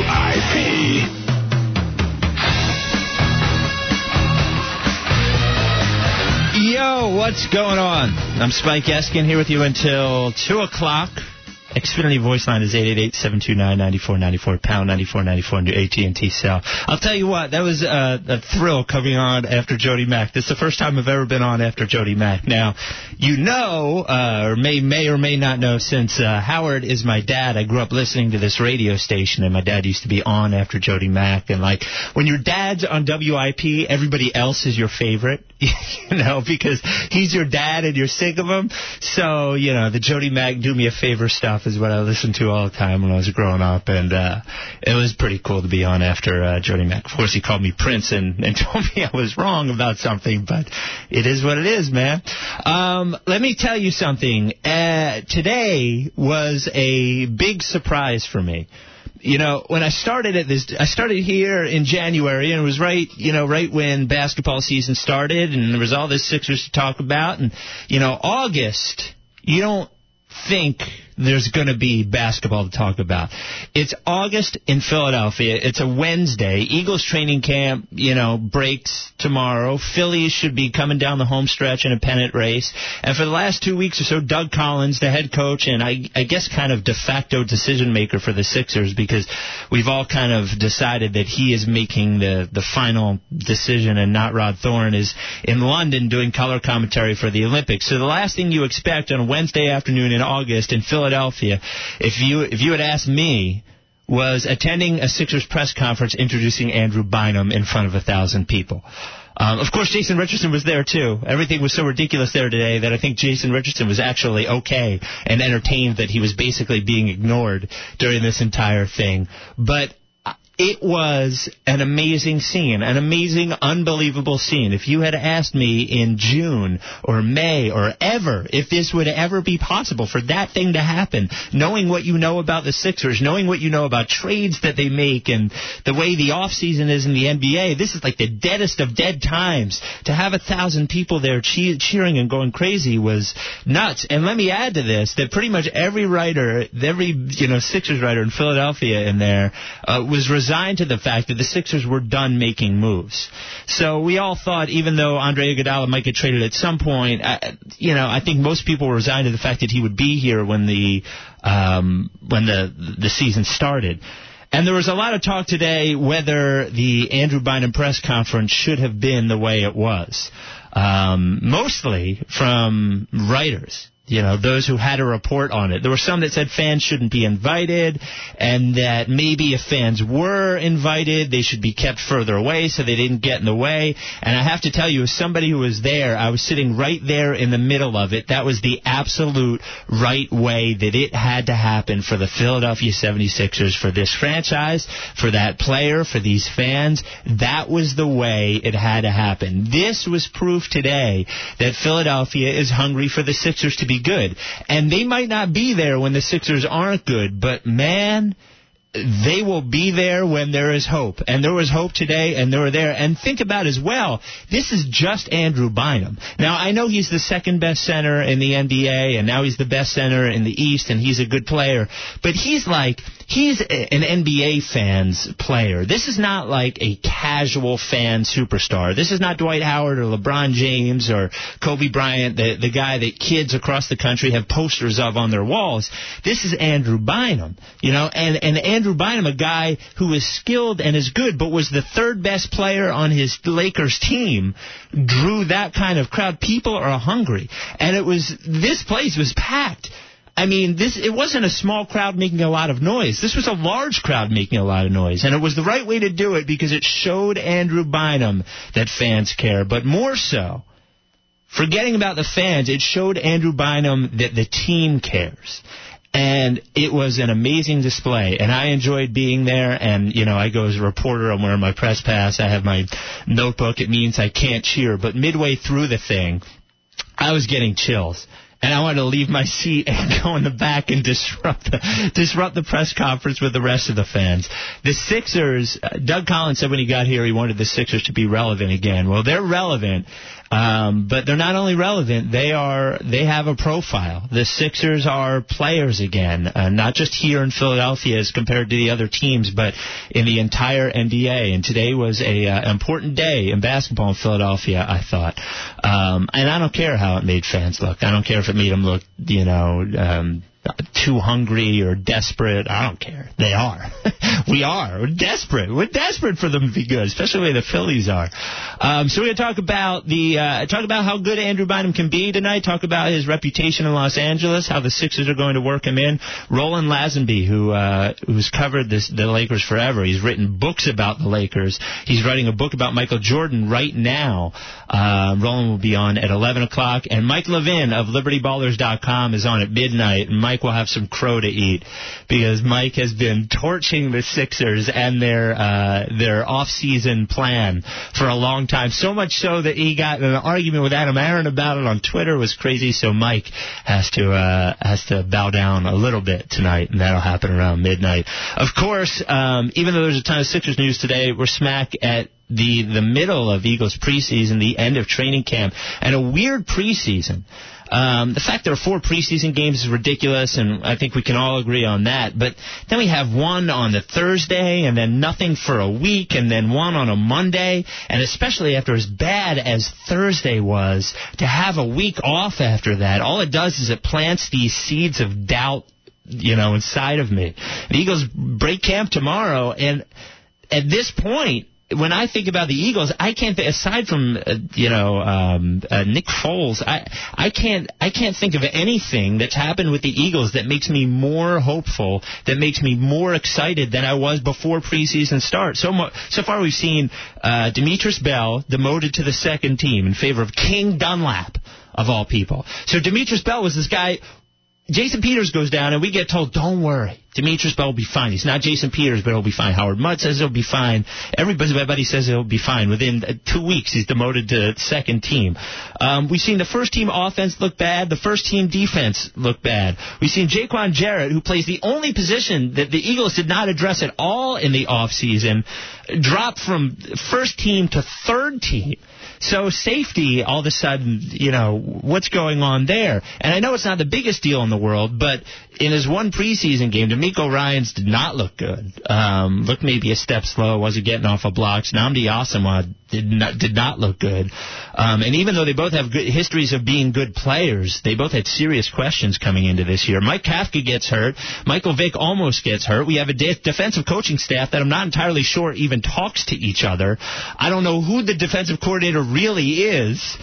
WIP. Yo, what's going on? I'm Spike Eskin here with you until 2 o'clock. Xfinity voice line is 888-729-9494, pound 9494 new AT&T cell. I'll tell you what, that was a, a thrill coming on after Jody Mack. This is the first time I've ever been on after Jody Mack. Now, you know, uh, or may may or may not know, since uh, Howard is my dad, I grew up listening to this radio station, and my dad used to be on after Jody Mack. And, like, when your dad's on WIP, everybody else is your favorite, you know, because he's your dad and you're sick of him. So, you know, the Jody Mack do me a favor stuff is what I listened to all the time when I was growing up, and uh, it was pretty cool to be on after uh, Jody Mack. Of course, he called me Prince and, and told me I was wrong about something, but it is what it is, man. Um, let me tell you something. Uh, today was a big surprise for me you know, when I started at this, I started here in January, and it was right, you know, right when basketball season started, and there was all this Sixers to talk about, and you know, August, you don't think there's going to be basketball to talk about. It's August in Philadelphia. It's a Wednesday. Eagles training camp, you know, breaks tomorrow. Phillies should be coming down the home stretch in a pennant race. And for the last two weeks or so, Doug Collins, the head coach, and I, I guess kind of de facto decision maker for the Sixers, because we've all kind of decided that he is making the, the final decision and not Rod Thorn is in London doing color commentary for the Olympics. So the last thing you expect on a Wednesday afternoon in August in Philadelphia Philadelphia, if you if you had asked me, was attending a Sixers press conference introducing Andrew Bynum in front of a thousand people. Um, of course, Jason Richardson was there, too. Everything was so ridiculous there today that I think Jason Richardson was actually okay and entertained that he was basically being ignored during this entire thing. But it was an amazing scene, an amazing, unbelievable scene. If you had asked me in June or May or ever if this would ever be possible for that thing to happen, knowing what you know about the Sixers, knowing what you know about trades that they make and the way the offseason is in the NBA, this is like the deadest of dead times. To have a thousand people there cheering and going crazy was nuts. And let me add to this that pretty much every writer, every you know Sixers writer in Philadelphia in there uh, was resigned to the fact that the Sixers were done making moves. So we all thought, even though Andre Iguodala might get traded at some point, uh, you know, I think most people were resigned to the fact that he would be here when the um, when the the season started. And there was a lot of talk today whether the Andrew Bynum press conference should have been the way it was. Um, mostly from writers you know, those who had a report on it. There were some that said fans shouldn't be invited, and that maybe if fans were invited, they should be kept further away so they didn't get in the way. And I have to tell you, as somebody who was there, I was sitting right there in the middle of it. That was the absolute right way that it had to happen for the Philadelphia 76ers, for this franchise, for that player, for these fans. That was the way it had to happen. This was proof today that Philadelphia is hungry for the Sixers to be good. And they might not be there when the Sixers aren't good, but man, they will be there when there is hope. And there was hope today, and they were there. And think about as well, this is just Andrew Bynum. Now, I know he's the second best center in the NBA, and now he's the best center in the East, and he's a good player. But he's like, he's an NBA fan's player. This is not like a casual fan superstar. This is not Dwight Howard or LeBron James or Kobe Bryant, the, the guy that kids across the country have posters of on their walls. This is Andrew Bynum, you know, and, and Andrew Bynum, a guy who is skilled and is good, but was the third best player on his Lakers team, drew that kind of crowd. People are hungry. And it was, this place was packed. I mean, this it wasn't a small crowd making a lot of noise. This was a large crowd making a lot of noise. And it was the right way to do it because it showed Andrew Bynum that fans care. But more so, forgetting about the fans, it showed Andrew Bynum that the team cares. And it was an amazing display, and I enjoyed being there. And you know, I go as a reporter. I'm wearing my press pass. I have my notebook. It means I can't cheer. But midway through the thing, I was getting chills and I wanted to leave my seat and go in the back and disrupt the disrupt the press conference with the rest of the fans. The Sixers, uh, Doug Collins said when he got here he wanted the Sixers to be relevant again. Well, they're relevant. Um, but they're not only relevant; they are they have a profile. The Sixers are players again, uh, not just here in Philadelphia as compared to the other teams, but in the entire NBA. And today was a uh, important day in basketball in Philadelphia. I thought, um, and I don't care how it made fans look. I don't care if it made him look, you know. Um, too hungry or desperate. I don't care. They are. we are. We're desperate. We're desperate for them to be good, especially the way the Phillies are. Um, so we're going to talk about the uh, talk about how good Andrew Bynum can be tonight. Talk about his reputation in Los Angeles, how the Sixers are going to work him in. Roland Lazenby, who uh, who's covered this, the Lakers forever, he's written books about the Lakers. He's writing a book about Michael Jordan right now. Uh, Roland will be on at 11 o'clock, and Mike Levin of LibertyBallers.com is on at midnight. And Mike will have some crow to eat because Mike has been torching the Sixers and their uh, their off-season plan for a long time. So much so that he got an argument with Adam Aron about it on Twitter. It was crazy. So Mike has to uh, has to bow down a little bit tonight, and that'll happen around midnight. Of course, um, even though there's a ton of Sixers news today, we're smack at the the middle of Eagles preseason, the end of training camp, and a weird preseason. Um, the fact there are four preseason games is ridiculous, and I think we can all agree on that. But then we have one on the Thursday, and then nothing for a week, and then one on a Monday, and especially after as bad as Thursday was, to have a week off after that, all it does is it plants these seeds of doubt, you know, inside of me. The Eagles break camp tomorrow, and at this point, when I think about the Eagles, I can't aside from uh, you know um, uh, Nick Foles, I I can't I can't think of anything that's happened with the Eagles that makes me more hopeful, that makes me more excited than I was before preseason start. So mo- so far we've seen uh, Demetrius Bell demoted to the second team in favor of King Dunlap of all people. So Demetrius Bell was this guy Jason Peters goes down, and we get told, don't worry. Demetrius Bell will be fine. He's not Jason Peters, but he'll be fine. Howard Mudd says he'll be fine. Everybody, everybody says he'll be fine. Within uh, two weeks, he's demoted to second team. Um, we've seen the first team offense look bad. The first team defense look bad. We've seen Jaiquawn Jarrett, who plays the only position that the Eagles did not address at all in the offseason, drop from first team to third team. So safety, all of a sudden, you know, what's going on there? And I know it's not the biggest deal in the world, but in his one preseason game, DeMeco Ryans did not look good. Um, looked maybe a step slow, wasn't getting off of blocks. Nnamdi Asomugha did not did not look good. Um, and even though they both have good histories of being good players, they both had serious questions coming into this year. Mike Kafka gets hurt. Michael Vick almost gets hurt. We have a de- defensive coaching staff that I'm not entirely sure even talks to each other. I don't know who the defensive coordinator really is.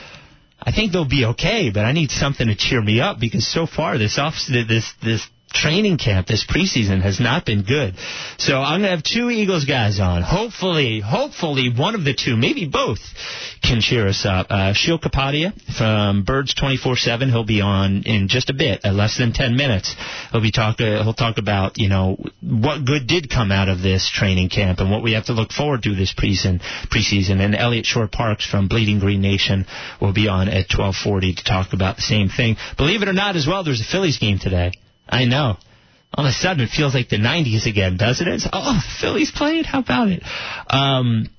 I think they'll be okay, but I need something to cheer me up because so far this off this this training camp this preseason has not been good. So I'm going to have two Eagles guys on. Hopefully, hopefully one of the two, maybe both, can cheer us up. Uh, Sheil Kapadia from Birds 24/7. He'll be on in just a bit, uh, less than 10 minutes. He'll be talk. Uh, he'll talk about you know what good did come out of this training camp and what we have to look forward to this preseason. Preseason and Eliot Shorr-Parks from Bleeding Green Nation will be on at 12:40 to talk about the same thing. Believe it or not, as well, there's a Phillies game today. I know. All of a sudden, it feels like the 90s again, doesn't it? Oh, Phillies played. How about it? Um,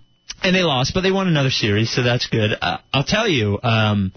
and they lost, but they won another series, so that's good. Uh, I'll tell you, um,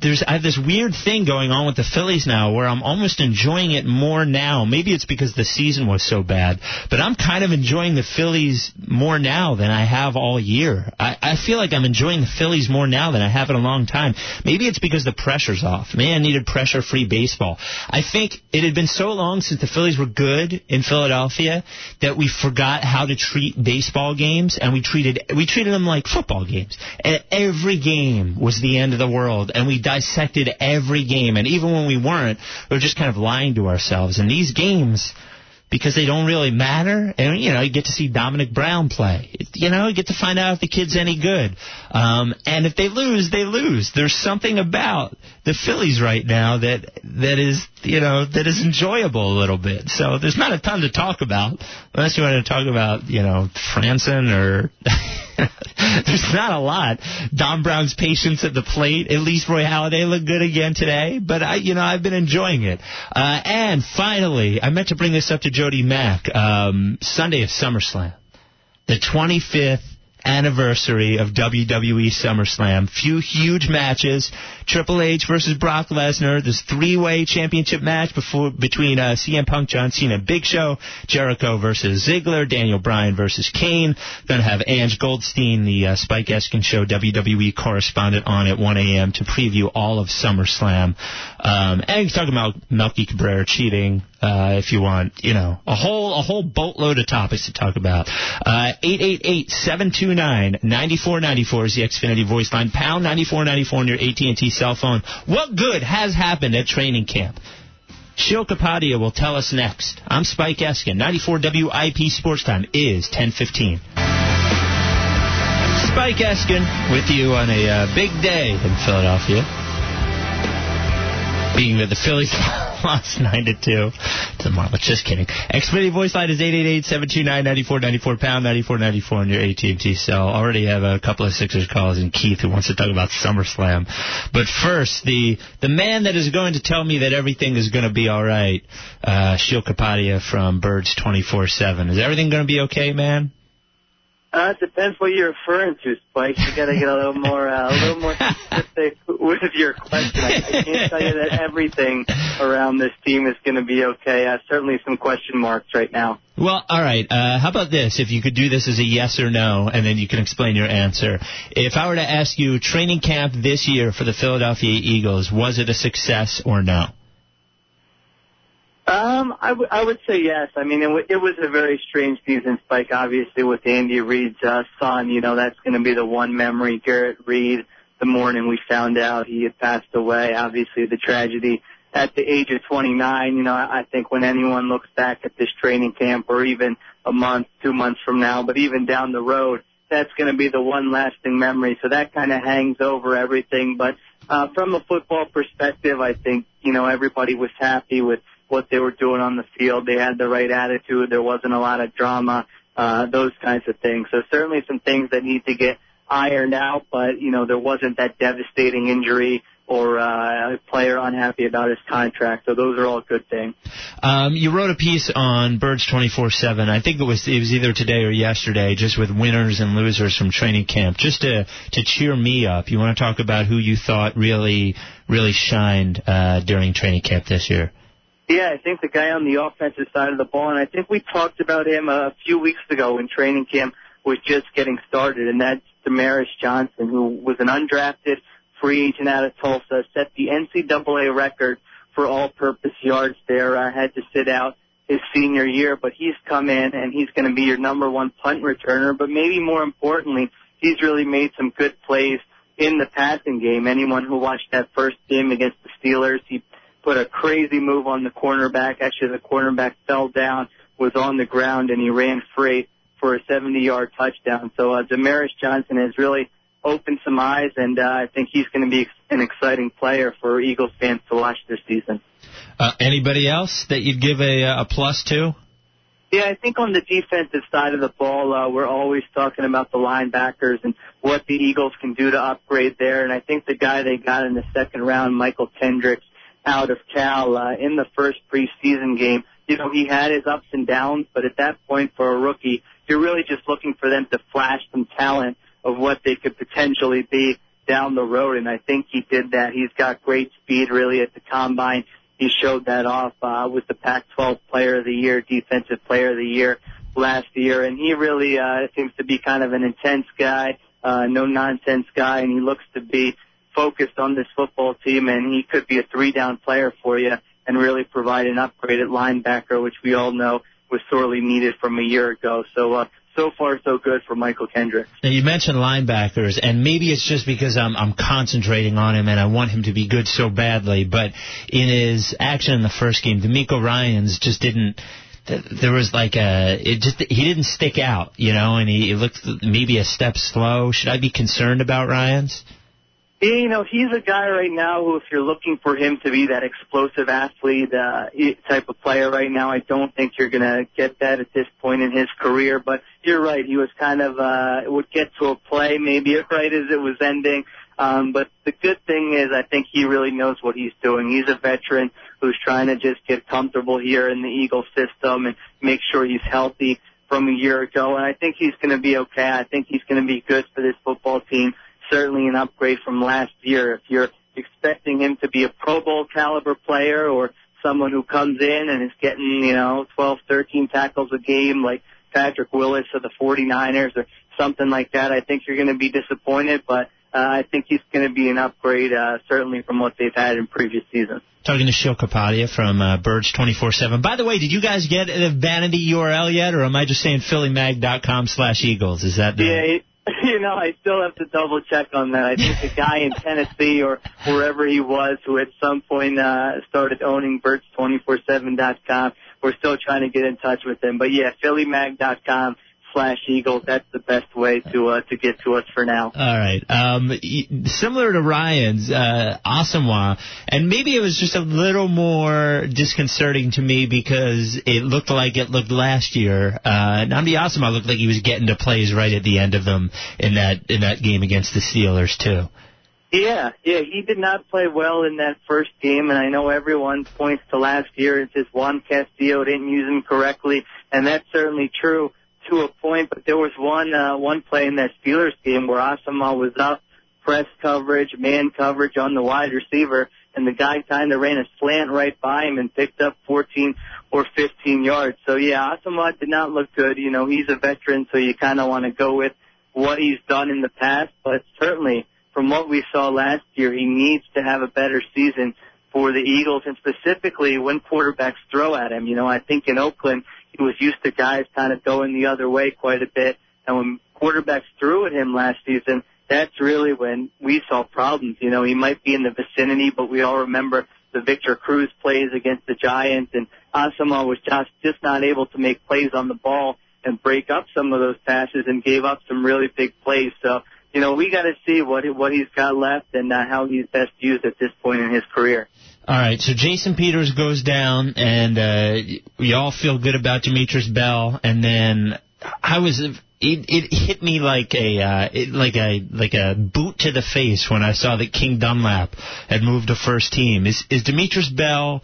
there's I have this weird thing going on with the Phillies now where I'm almost enjoying it more now. Maybe it's because the season was so bad, but I'm kind of enjoying the Phillies more now than I have all year. I, I feel like I'm enjoying the Phillies more now than I have in a long time. Maybe it's because the pressure's off. Man, I needed pressure-free baseball. I think it had been so long since the Phillies were good in Philadelphia that we forgot how to treat baseball games, and we treated we treated them like football games. And every game was the end of the world, and we dissected every game, and even when we weren't, we were just kind of lying to ourselves. And these games, because they don't really matter, and you know, you get to see Domonic Brown play. You know, you get to find out if the kid's any good. Um, and if they lose, they lose. There's something about the Phillies right now that that is, you know, that is enjoyable a little bit. So there's not a ton to talk about, unless you want to talk about, you know, Frandsen or. there's not a lot. Dom Brown's patience at the plate. At least Roy Halladay looked good again today. But I, you know, I've been enjoying it. Uh, and finally, I meant to bring this up to Jody Mack. Um, Sunday is SummerSlam, the 25th anniversary of WWE SummerSlam. Few huge matches. Triple H versus Brock Lesnar. This three-way championship match before, between uh, CM Punk, John Cena, Big Show. Jericho versus Ziggler. Daniel Bryan versus Kane. Going to have Ange Goldstein, the uh, Spike Eskin Show WWE correspondent, on at 1 a.m. to preview all of SummerSlam. Um, and he's talking about Melky Cabrera cheating, uh, if you want, you know, a whole a whole boatload of topics to talk about. Uh, 888-729-9494 is the Xfinity voice line. Pound 9494 on your AT&T cell phone. What good has happened at training camp? Sheil Kapadia will tell us next. I'm Spike Eskin. 94 WIP Sports Time is 1015. Spike Eskin with you on a uh, big day in Philadelphia being that the Phillies lost 9 to 2 to the Marlins. Just kidding. Xfinity voice line is 888-729-9494 pound 9494 on your AT&T cell. Already have a couple of Sixers calls and Keith who wants to talk about SummerSlam. But first, the the man that is going to tell me that everything is going to be all right, uh, Sheil Kapadia from Birds 24/7. Is everything going to be okay, man? Uh, it depends what you're referring to, Spike. You got to get a little more, uh, a little more specific with your question. I, I can't tell you that everything around this team is going to be okay. Uh, certainly some question marks right now. Well, all right. Uh, how about this? If you could do this as a yes or no, and then you can explain your answer. If I were to ask you, training camp this year for the Philadelphia Eagles, was it a success or no? Um, I, w- I would say yes. I mean, it, w- it was a very strange season, Spike. Obviously, with Andy Reid's uh, son, you know, that's going to be the one memory. Garrett Reid, the morning we found out he had passed away. Obviously, the tragedy at the age of 29. You know, I, I think when anyone looks back at this training camp, or even a month, two months from now, but even down the road, that's going to be the one lasting memory. So that kind of hangs over everything. But uh, from a football perspective, I think you know everybody was happy with what they were doing on the field. They had the right attitude. There wasn't a lot of drama, uh, those kinds of things. So certainly some things that need to get ironed out, but you know there wasn't that devastating injury or uh, a player unhappy about his contract. So those are all good things. Um, you wrote a piece on Birds 24/7. I think it was it was either today or yesterday, just with winners and losers from training camp, just to to cheer me up. You want to talk about who you thought really really shined uh, during training camp this year? Yeah, I think the guy on the offensive side of the ball, and I think we talked about him a few weeks ago when training camp was just getting started, and that's Damaris Johnson, who was an undrafted free agent out of Tulsa, set the NCAA record for all-purpose yards there. Uh, had to sit out his senior year, but he's come in and he's going to be your number one punt returner. But maybe more importantly, he's really made some good plays in the passing game. Anyone who watched that first game against the Steelers, he put a crazy move on the cornerback. Actually, the cornerback fell down, was on the ground, and he ran free for a 70-yard touchdown. So uh, Damaris Johnson has really opened some eyes, and uh, I think he's going to be an exciting player for Eagles fans to watch this season. Uh, anybody else that you'd give a, a plus to? Yeah, I think on the defensive side of the ball, uh, we're always talking about the linebackers and what the Eagles can do to upgrade there. And I think the guy they got in the second round, Mychal Kendricks, out of Cal uh, in the first preseason game. You know, he had his ups and downs, but at that point for a rookie, you're really just looking for them to flash some talent of what they could potentially be down the road, and I think he did that. He's got great speed really at the combine. He showed that off uh, with the Pac-12 Player of the Year, Defensive Player of the Year last year, and he really uh, seems to be kind of an intense guy, uh, no nonsense guy, and he looks to be focused on this football team, and he could be a three-down player for you and really provide an upgraded linebacker, which we all know was sorely needed from a year ago. So, uh, so far so good for Mychal Kendricks. Now you mentioned linebackers, and maybe it's just because I'm I'm concentrating on him and I want him to be good so badly. But in his action in the first game, DeMeco Ryans just didn't. There was like a, it just he didn't stick out, you know, and he looked maybe a step slow. Should I be concerned about Ryans? You know, he's a guy right now who, if you're looking for him to be that explosive athlete uh, type of player right now, I don't think you're going to get that at this point in his career. But you're right. He was kind of, uh, would get to a play maybe right as it was ending. Um, but the good thing is I think he really knows what he's doing. He's a veteran who's trying to just get comfortable here in the Eagle system and make sure he's healthy from a year ago. And I think he's going to be okay. I think he's going to be good for this football team certainly an upgrade from last year. If you're expecting him to be a Pro Bowl caliber player or someone who comes in and is getting, you know, 12, 13 tackles a game like Patrick Willis of the 49ers or something like that, I think you're going to be disappointed, but uh, I think he's going to be an upgrade, uh, certainly from what they've had in previous seasons. Talking to Sheil Kapadia from uh, Birds 24-7. By the way, did you guys get the vanity URL yet, or am I just saying phillymag.com slash Eagles? Is that the... Yeah, you know, I still have to double check on that. I think the guy in Tennessee or wherever he was who at some point uh, started owning Birds247.com, we're still trying to get in touch with him. But yeah, PhillyMag.com slash Eagles. That's the best way to uh, to get to us for now. All right. Um, similar to Ryan's, uh, Asomugha, and maybe it was just a little more disconcerting to me because it looked like it looked last year. Uh, Nnamdi Asomugha looked like he was getting to plays right at the end of them in that in that game against the Steelers too. Yeah, yeah, he did not play well in that first game, and I know everyone points to last year and says Juan Castillo didn't use him correctly, and that's certainly true to a point, but there was one uh, one play in that Steelers game where Asomugha was up, press coverage, man coverage on the wide receiver, and the guy kind of ran a slant right by him and picked up 14 or 15 yards. So yeah, Asomugha did not look good. You know, he's a veteran, so you kind of want to go with what he's done in the past, but certainly from what we saw last year, he needs to have a better season for the Eagles and specifically when quarterbacks throw at him. You know, I think in Oakland, he was used to guys kind of going the other way quite a bit. And when quarterbacks threw at him last season, that's really when we saw problems. You know, he might be in the vicinity, but we all remember the Victor Cruz plays against the Giants, and Asomugha was just just not able to make plays on the ball and break up some of those passes and gave up some really big plays. So, you know, we got to see what what he's got left and uh, how he's best used at this point in his career. All right, so Jason Peters goes down, and uh, we all feel good about Demetrius Bell, and then I was it, it hit me like a uh, it, like a like a boot to the face when I saw that King Dunlap had moved to first team. Is is Demetrius Bell?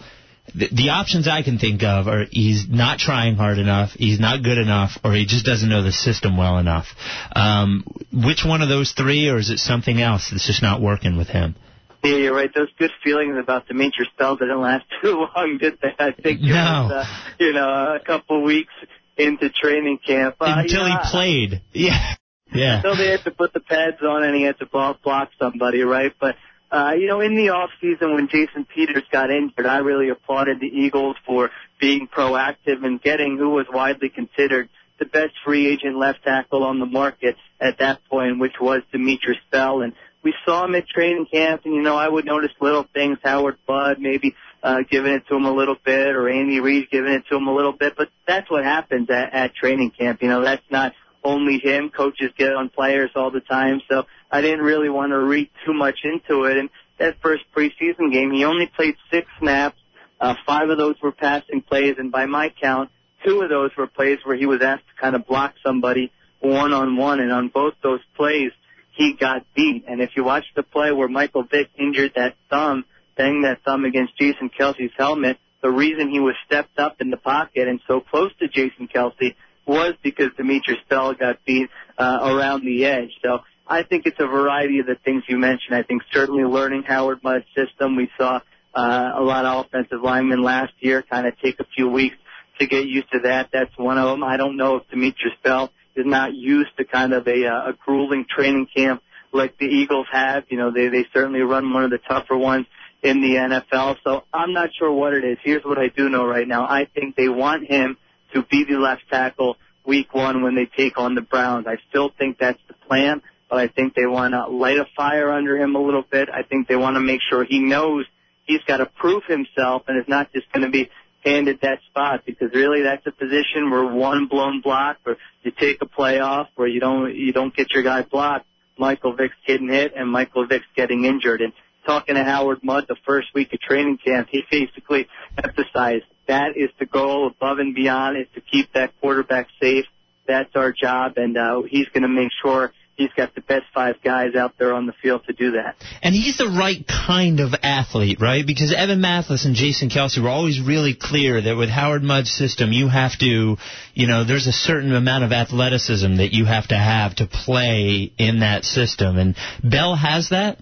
The, the options I can think of are he's not trying hard enough, he's not good enough, or he just doesn't know the system well enough. Um, which one of those three, or is it something else that's just not working with him? Yeah, you're right. Those good feelings about Demetrius Bell didn't last too long, did they? I think no. it was, uh, you know, a couple weeks into training camp. Uh, Until know, he played. Yeah. Yeah. So they had to put the pads on and he had to block somebody, right? But, uh, you know, in the off season when Jason Peters got injured, I really applauded the Eagles for being proactive and getting who was widely considered the best free agent left tackle on the market at that point, which was Demetrius Bell. And we saw him at training camp, and you know, I would notice little things. Howard Mudd maybe uh, giving it to him a little bit, or Andy Reid giving it to him a little bit. But that's what happens at, at training camp. You know, that's not only him. Coaches get on players all the time, so I didn't really want to read too much into it. And that first preseason game, he only played six snaps. Uh, five of those were passing plays, and by my count, two of those were plays where he was asked to kind of block somebody one on one, and on both those plays he got beat. And if you watch the play where Michael Vick injured that thumb, banged that thumb against Jason Kelce's helmet, the reason he was stepped up in the pocket and so close to Jason Kelce was because Demetrius Bell got beat uh, around the edge. So I think it's a variety of the things you mentioned. I think certainly learning Howard Mudd's system. We saw uh, a lot of offensive linemen last year kind of take a few weeks to get used to that. That's one of them. I don't know if Demetrius Bell is not used to kind of a, uh, a grueling training camp like the Eagles have. You know, they, they certainly run one of the tougher ones in the NFL. So I'm not sure what it is. Here's what I do know right now. I think they want him to be the left tackle week one when they take on the Browns. I still think that's the plan, but I think they want to light a fire under him a little bit. I think they want to make sure he knows he's got to prove himself and is not just going to be handed that spot because really that's a position where one blown block or you take a play off where you don't you don't get your guy blocked Michael Vick's getting hit and Michael Vick's getting injured. And talking to Howard Mudd the first week of training camp, he basically emphasized that is the goal above and beyond is to keep that quarterback safe. That's our job, and uh, he's going to make sure he's got the best five guys out there on the field to do that. And he's the right kind of athlete, right? Because Evan Mathis and Jason Kelce were always really clear that with Howard Mudd's system, you have to, you know, there's a certain amount of athleticism that you have to have to play in that system. And Bell has that?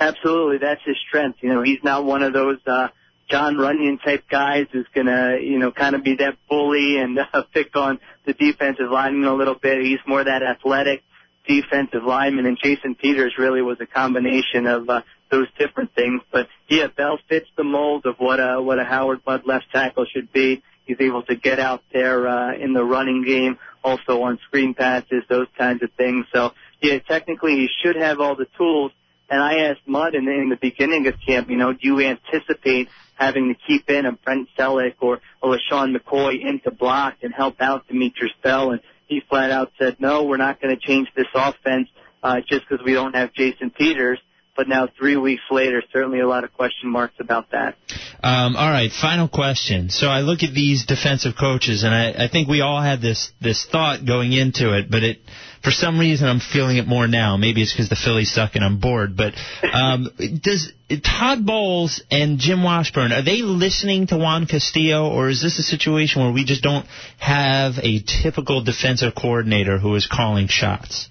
Absolutely. That's his strength. You know, he's not one of those, uh, Jon Runyan type guys who's gonna, you know, kind of be that bully and uh, pick on the defensive lineman a little bit. He's more that athletic defensive lineman, and Jason Peters really was a combination of uh, those different things. But yeah, Bell fits the mold of what a what a Howard Mudd left tackle should be. He's able to get out there uh, in the running game, also on screen passes, those kinds of things. So yeah, technically he should have all the tools. And I asked Mudd in, in the beginning of camp, you know, do you anticipate having to keep in a Brent Celek or a LeSean McCoy into block and help out Demetrius Bell? And he flat out said, no, we're not going to change this offense uh, just because we don't have Jason Peters. But now, three weeks later, certainly a lot of question marks about that. Um, all right, final question. So I look at these defensive coaches, and I, I think we all had this this thought going into it, but it for some reason I'm feeling it more now. Maybe it's because the Phillies suck and I'm bored. But um, does Todd Bowles and Jim Washburn are they listening to Juan Castillo, or is this a situation where we just don't have a typical defensive coordinator who is calling shots?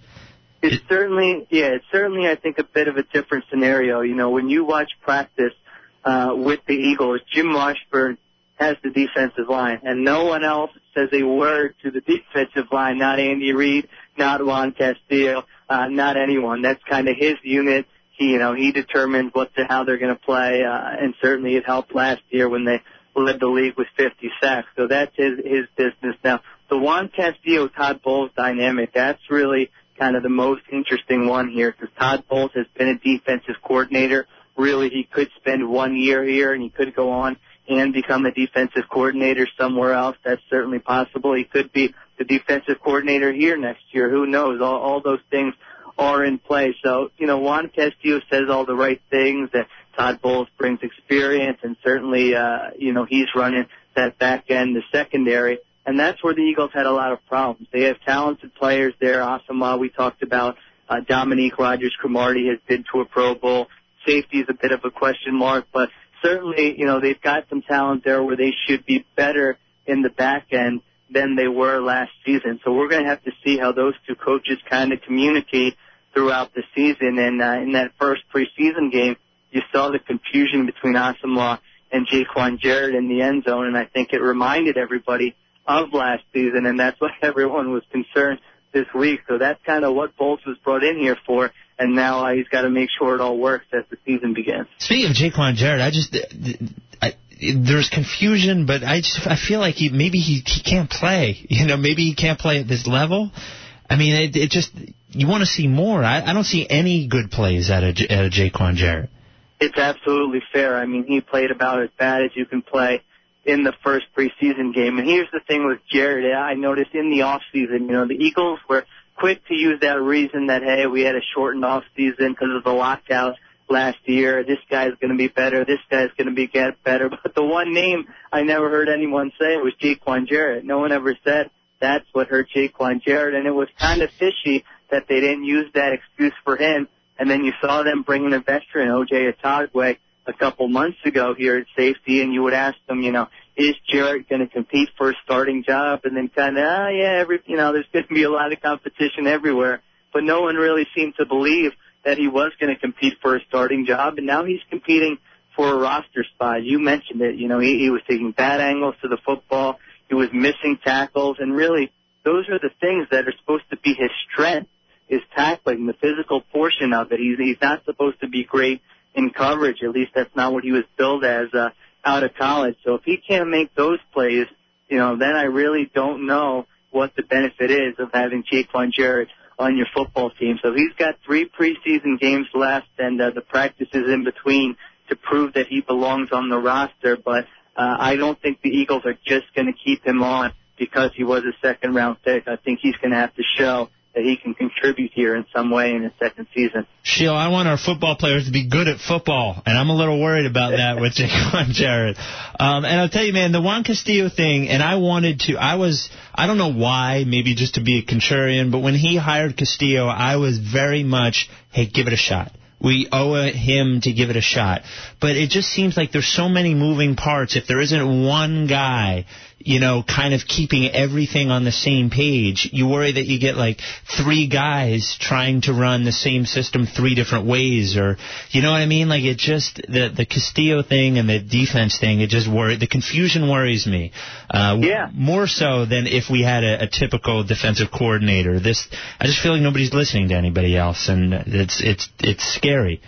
It's certainly, yeah, it's certainly, I think, a bit of a different scenario. You know, when you watch practice with the Eagles, Jim Washburn has the defensive line, and no one else says a word to the defensive line. Not Andy Reid, not Juan Castillo, uh, not anyone. That's kind of his unit. He, you know, he determines what to, how they're going to play, uh, and certainly it helped last year when they led the league with 50 sacks. So that's his his business now. The Juan Castillo Todd Bowles dynamic, that's really kind of the most interesting one here because Todd Bowles has been a defensive coordinator. Really, he could spend one year here and he could go on and become a defensive coordinator somewhere else. That's certainly possible. He could be the defensive coordinator here next year. Who knows? All, all those things are in play. So, you know, Juan Castillo says all the right things that Todd Bowles brings experience and certainly, uh, you know, he's running that back end, the secondary. And that's where the Eagles had a lot of problems. They have talented players there. Asomugha, we talked about. Uh, Dominique Rodgers-Cromartie has been to a Pro Bowl. Safety is a bit of a question mark, but certainly, you know, they've got some talent there where they should be better in the back end than they were last season. So we're going to have to see how those two coaches kind of communicate throughout the season. And uh, in that first preseason game, you saw the confusion between Asomugha and Jaiquawn Jarrett in the end zone, and I think it reminded everybody of last season, and that's what everyone was concerned this week. So that's kind of what Bowles was brought in here for, and now uh, he's got to make sure it all works as the season begins. Speaking of Jaiquawn Jarrett, I just I, there's confusion, but I just I feel like he maybe he he can't play. You know, maybe he can't play at this level. I mean, it, it just you want to see more. I, I don't see any good plays out of out of Jaiquawn Jarrett. It's absolutely fair. I mean, he played about as bad as you can play in the first preseason game. And here's the thing with Jarrett. I noticed in the off season, you know, the Eagles were quick to use that reason that hey, we had a shortened off season because of the lockout last year. This guy's going to be better. This guy's going to be get better. But the one name I never heard anyone say was Jaiquawn Jarrett. No one ever said that's what hurt Jaiquawn Jarrett, and it was kind of fishy that they didn't use that excuse for him. And then you saw them bringing a veteran, OJ Atogwe, a couple months ago here at safety, and you would ask them, you know, is Jarrett going to compete for a starting job? And then kind of, ah, yeah, every, you know, there's going to be a lot of competition everywhere. But no one really seemed to believe that he was going to compete for a starting job, and now he's competing for a roster spot. You mentioned it. You know, he, he was taking bad angles to the football. He was missing tackles, and really, those are the things that are supposed to be his strength, is tackling, the physical portion of it. He's, he's not supposed to be great in coverage. At least that's not what he was billed as uh, out of college. So if he can't make those plays, you know, then I really don't know what the benefit is of having Jaiquawn Jarrett on your football team. So he's got three preseason games left and uh, the practices in between to prove that he belongs on the roster. But uh, I don't think the Eagles are just going to keep him on because he was a second round pick. I think he's going to have to show that he can contribute here in some way in his second season. Sheil, I want our football players to be good at football, and I'm a little worried about that with Jaiquawn Jarrett. Um, and I'll tell you, man, the Juan Castillo thing, and I wanted to, I was, I don't know why, maybe just to be a contrarian, but when he hired Castillo, I was very much, hey, give it a shot. We owe him to give it a shot. But it just seems like there's so many moving parts. If there isn't one guy you know, kind of keeping everything on the same page. You worry that you get like three guys trying to run the same system three different ways, or you know what I mean? Like it just the the Castillo thing and the defense thing. It just worry the confusion worries me. Uh, yeah. More so than if we had a, a typical defensive coordinator. This I just feel like nobody's listening to anybody else, and it's it's it's scary.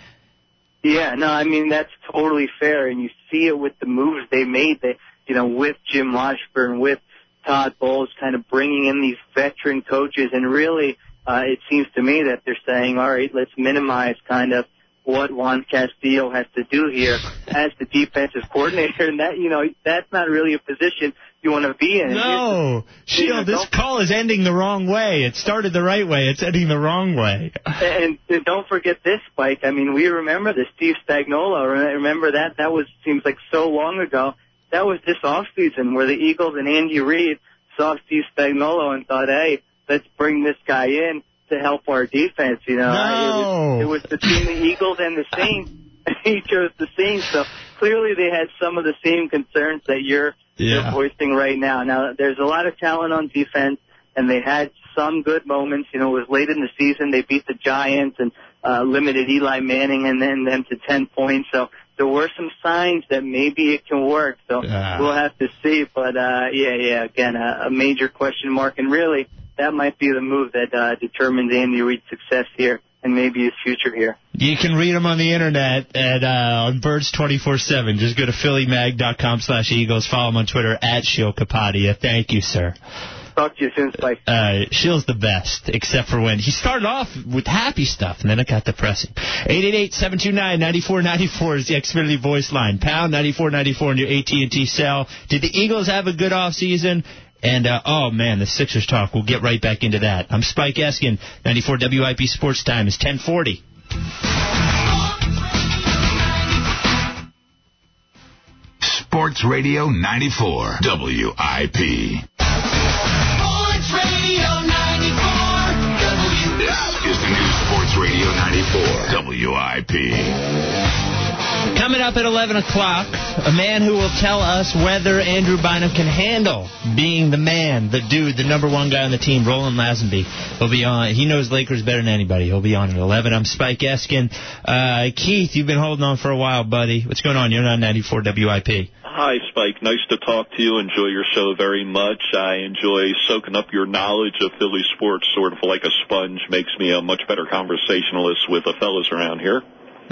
Yeah, no, I mean that's totally fair, and you see it with the moves they made. They you know, with Jim Washburn, with Todd Bowles, kind of bringing in these veteran coaches, and really, uh, it seems to me that they're saying, all right, let's minimize kind of what Juan Castillo has to do here as the defensive coordinator, and that, you know, that's not really a position you want to be in. No, Sheil, this call is ending the wrong way. It started the right way. It's ending the wrong way. And, and don't forget this, Spike. I mean, we remember the Steve Spagnuolo. Remember that? That was seems like so long ago that was this off season where the Eagles and Andy Reid saw Steve Spagnuolo and thought, hey, let's bring this guy in to help our defense. You know, no. it, was, it was between the Eagles and the Saints. he chose the Saints, so clearly they had some of the same concerns that you're, yeah. you're voicing right now. Now, there's a lot of talent on defense, and they had some good moments. You know, it was late in the season. They beat the Giants and uh, limited Eli Manning and then them to 10 points. So there were some signs that maybe it can work. So ah. we'll have to see. But uh, yeah, yeah, again, a, a major question mark, and really that might be the move that uh, determines Andy Reid's success here and maybe his future here. You can read them on the internet at uh, on Birds twenty four seven. Just go to phillymag.com slash Eagles. Follow him on Twitter at Sheil Kapadia. Thank you, sir. Talk to you soon, Spike. Uh, Sheil's the best, except for when he started off with happy stuff, and then it got depressing. 888-729-9494 is the Xfinity voice line. Pound 9494 in your AT&T cell. Did the Eagles have a good off season? And, uh, oh, man, the Sixers talk. We'll get right back into that. I'm Spike Eskin. 94 WIP Sports Time is 1040. Sports Radio 94 WIP. 94, WIP. Coming up at 11 o'clock, a man who will tell us whether Andrew Bynum can handle being the man, the dude, the number one guy on the team, Roland Lazenby. He'll be on. He knows Lakers better than anybody. He'll be on at 11. I'm Spike Eskin. Uh, Keith, you've been holding on for a while, buddy. What's going on? You're on 94 WIP. Hi, Spike. Nice to talk to you. Enjoy your show very much. I enjoy soaking up your knowledge of Philly sports sort of like a sponge. Makes me a much better conversationalist with the fellas around here.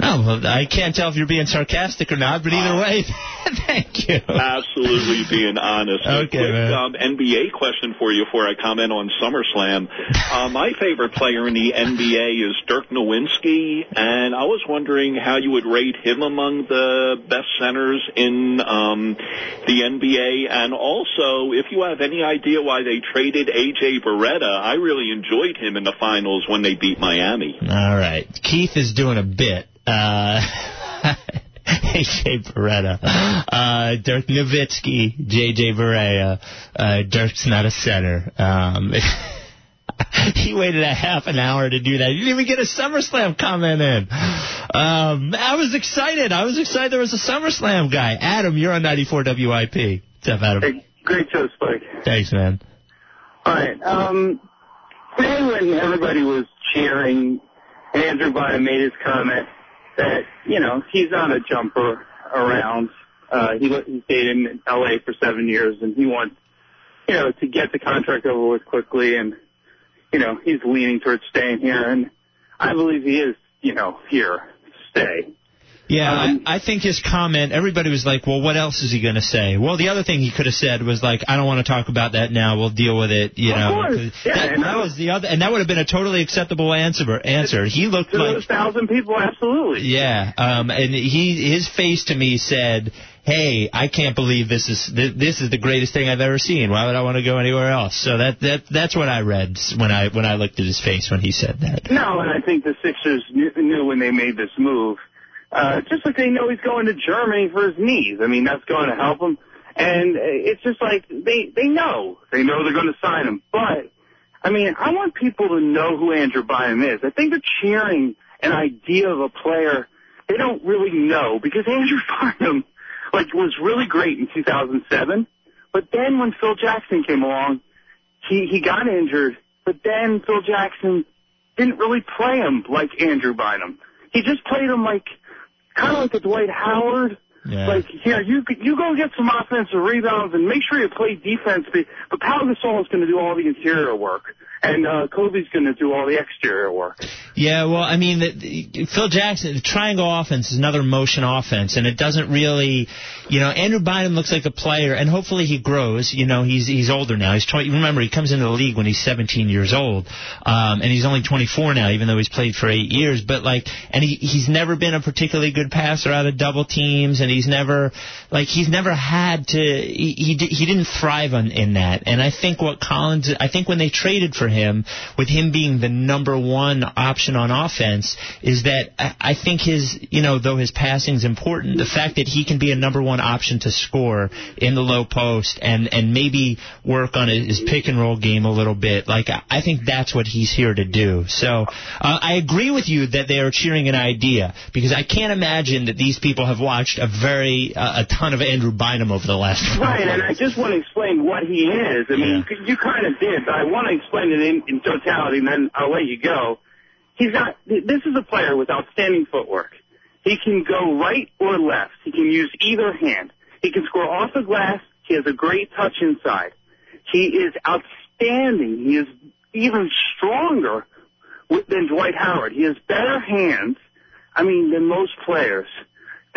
Oh, I can't tell if you're being sarcastic or not, but either way, thank you. Absolutely being honest. okay, quick man. Um, NBA question for you before I comment on SummerSlam. uh, my favorite player in the NBA is Dirk Nowitzki, and I was wondering how you would rate him among the best centers in um, the NBA, and also if you have any idea why they traded A.J. Beretta. I really enjoyed him in the finals when they beat Miami. All right. Keith is doing a bit. Uh, A.J. Beretta, uh, Dirk Nowitzki, J.J. Barea. Uh, Dirk's not a center. Um, he waited a half an hour to do that. He didn't even get a SummerSlam comment in. Um, I was excited. I was excited there was a SummerSlam guy. Adam, you're on 94 WIP. What's up, Adam? Hey, great show, Spike. Thanks, man. All right. Um, today when everybody was cheering, Andrew Bynum made his comment that, you know, he's not a jumper around. Uh, he, he stayed in LA for seven years and he wants, you know, to get the contract over with quickly and, you know, he's leaning towards staying here and I believe he is, you know, here to stay. Yeah, Um, I, I think his comment, everybody was like, well, what else is he going to say? Well, the other thing he could have said was like, I don't want to talk about that now. We'll deal with it, you know. Yeah, that, and that was the other, and that would have been a totally acceptable answer. Answer. He looked like those thousand people, absolutely. Yeah, um, and he his face to me said, "Hey, I can't believe this is th- this is the greatest thing I've ever seen. Why would I want to go anywhere else?" So that that that's what I read when I when I looked at his face when he said that. No, and I think the Sixers knew, knew when they made this move, uh, just like they know he's going to Germany for his knees. I mean, that's going to help him. And it's just like they they know they know they're going to sign him. But I mean, I want people to know who Andrew Bynum is. I think they're cheering an idea of a player they don't really know because Andrew Bynum like was really great in 2007, but then when Phil Jackson came along, he he got injured. But then Phil Jackson didn't really play him like Andrew Bynum. He just played him like kind of like the Dwight Howard. Yeah. Like here, you you go get some offensive rebounds and make sure you play defense. But, Pau Gasol is going to do all the interior work, and uh, Kobe's going to do all the exterior work. Yeah, well, I mean, the, the, Phil Jackson, the triangle offense is another motion offense, and it doesn't really, you know, Andrew Bynum looks like a player, and hopefully he grows. You know, he's he's older now. He's 20. Remember, he comes into the league when he's 17 years old, um, and he's only 24 now, even though he's played for eight years. But like, and he he's never been a particularly good passer out of double teams, and he's never like he's never had to. He he, he didn't thrive on in that, and I think what Collins, I think when they traded for him, with him being the number one option on offense, is that I, think his, you know, though his passing's important, the fact that he can be a number one option to score in the low post and and maybe work on his pick and roll game a little bit, like I, think that's what he's here to do. So uh, I agree with you that they are cheering an idea because I can't imagine that these people have watched a very uh, a ton of Andrew Bynum over the last. Right, and I just want to explain what he is. I mean, you kind of did, but I want to explain it in, in totality, and then I'll let you go. He's not. This is a player with outstanding footwork. He can go right or left. He can use either hand. He can score off the glass. He has a great touch inside. He is outstanding. He is even stronger than Dwight Howard. He has better hands. I mean, than most players.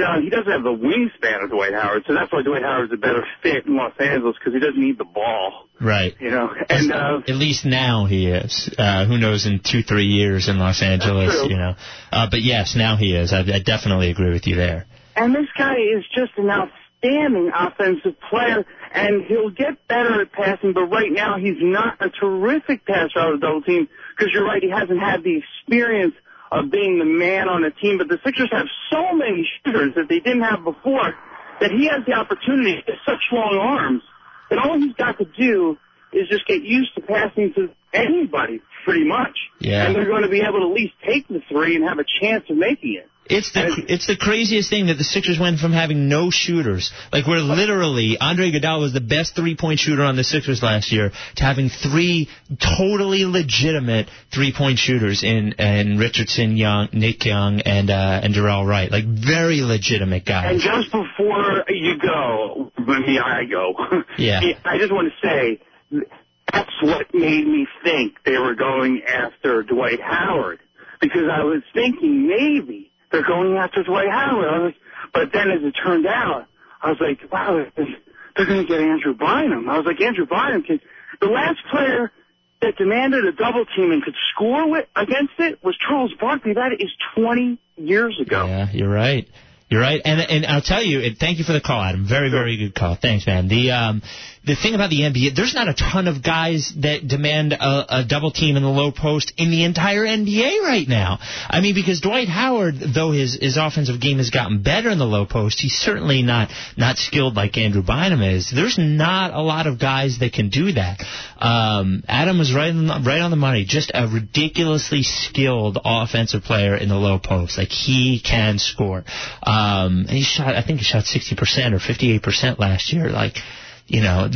Now, he doesn't have the wingspan of Dwight Howard, so that's why Dwight Howard's a better fit in Los Angeles because he doesn't need the ball, Right. you know. And uh, At least now he is. Uh, who knows in two, three years in Los Angeles, you know. Uh, but yes, now he is. I, I definitely agree with you there. And this guy is just an outstanding offensive player, and he'll get better at passing, but right now he's not a terrific passer out of the double team because you're right, he hasn't had the experience of being the man on a team, but the Sixers have so many shooters that they didn't have before that he has the opportunity to get such long arms that all he's got to do is just get used to passing to anybody, pretty much. Yeah. And they're going to be able to at least take the three and have a chance of making it. It's the it's the craziest thing that the Sixers went from having no shooters, like where literally Andre Iguodala was the best three point shooter on the Sixers last year, to having three totally legitimate three point shooters in in Richardson, Young, Nick Young, and uh, and Dorell Wright, like very legitimate guys. And just before you go, maybe I go. Yeah. I just want to say that's what made me think they were going after Dwight Howard because I was thinking maybe they're going after Dwight Howard. Was, but then as it turned out, I was like, wow, they're going to get Andrew Bynum. I was like, Andrew Bynum can. The last player that demanded a double team and could score with, against it was Charles Barkley. That is 20 years ago. Yeah, you're right. You're right, and and I'll tell you, and thank you for the call, Adam. Very, very good call. Thanks, man. The um, the thing about the NBA, there's not a ton of guys that demand a, a double team in the low post in the entire NBA right now. I mean, because Dwight Howard, though his his offensive game has gotten better in the low post, he's certainly not not skilled like Andrew Bynum is. There's not a lot of guys that can do that. Um, Adam was right on the, right on the money. Just a ridiculously skilled offensive player in the low post. Like he can score. Um, and he shot, I think he shot 60% or 58% last year. Like, you know,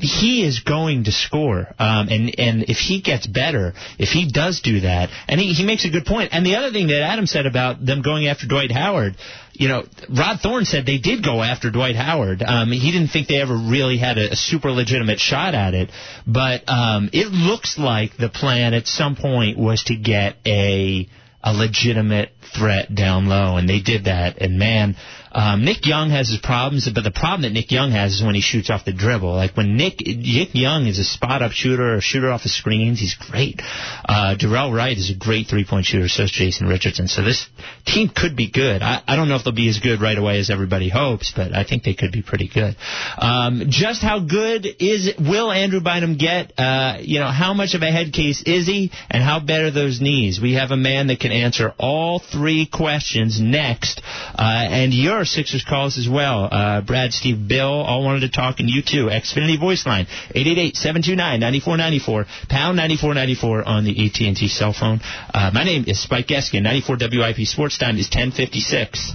he is going to score, um, and and if he gets better, if he does do that, and he he makes a good point. And the other thing that Adam said about them going after Dwight Howard, you know, Rod Thorn said they did go after Dwight Howard. Um, he didn't think they ever really had a, a super legitimate shot at it, but um, it looks like the plan at some point was to get a a legitimate threat down low, and they did that. And man, um, Nick Young has his problems, but the problem that Nick Young has is when he shoots off the dribble. Like when Nick Nick Young is a spot up shooter or shooter off the screens, he's great. Uh, Dorell Wright is a great three point shooter, so is Jason Richardson. So this team could be good. I, I don't know if they'll be as good right away as everybody hopes, but I think they could be pretty good. Um, just how good is will Andrew Bynum get? Uh, you know, how much of a head case is he, and how bad are those knees? We have a man that can answer all three questions next, uh, and your Sixers calls as well. Uh, Brad, Steve, Bill, all wanted to talk, and you too. Xfinity voice line, 888-729-9494, pound 9494 on the AT&T cell phone. Uh, my name is Spike Eskin. 94 WIP Sports Time is 1056.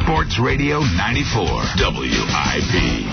Sports Radio 94 WIP.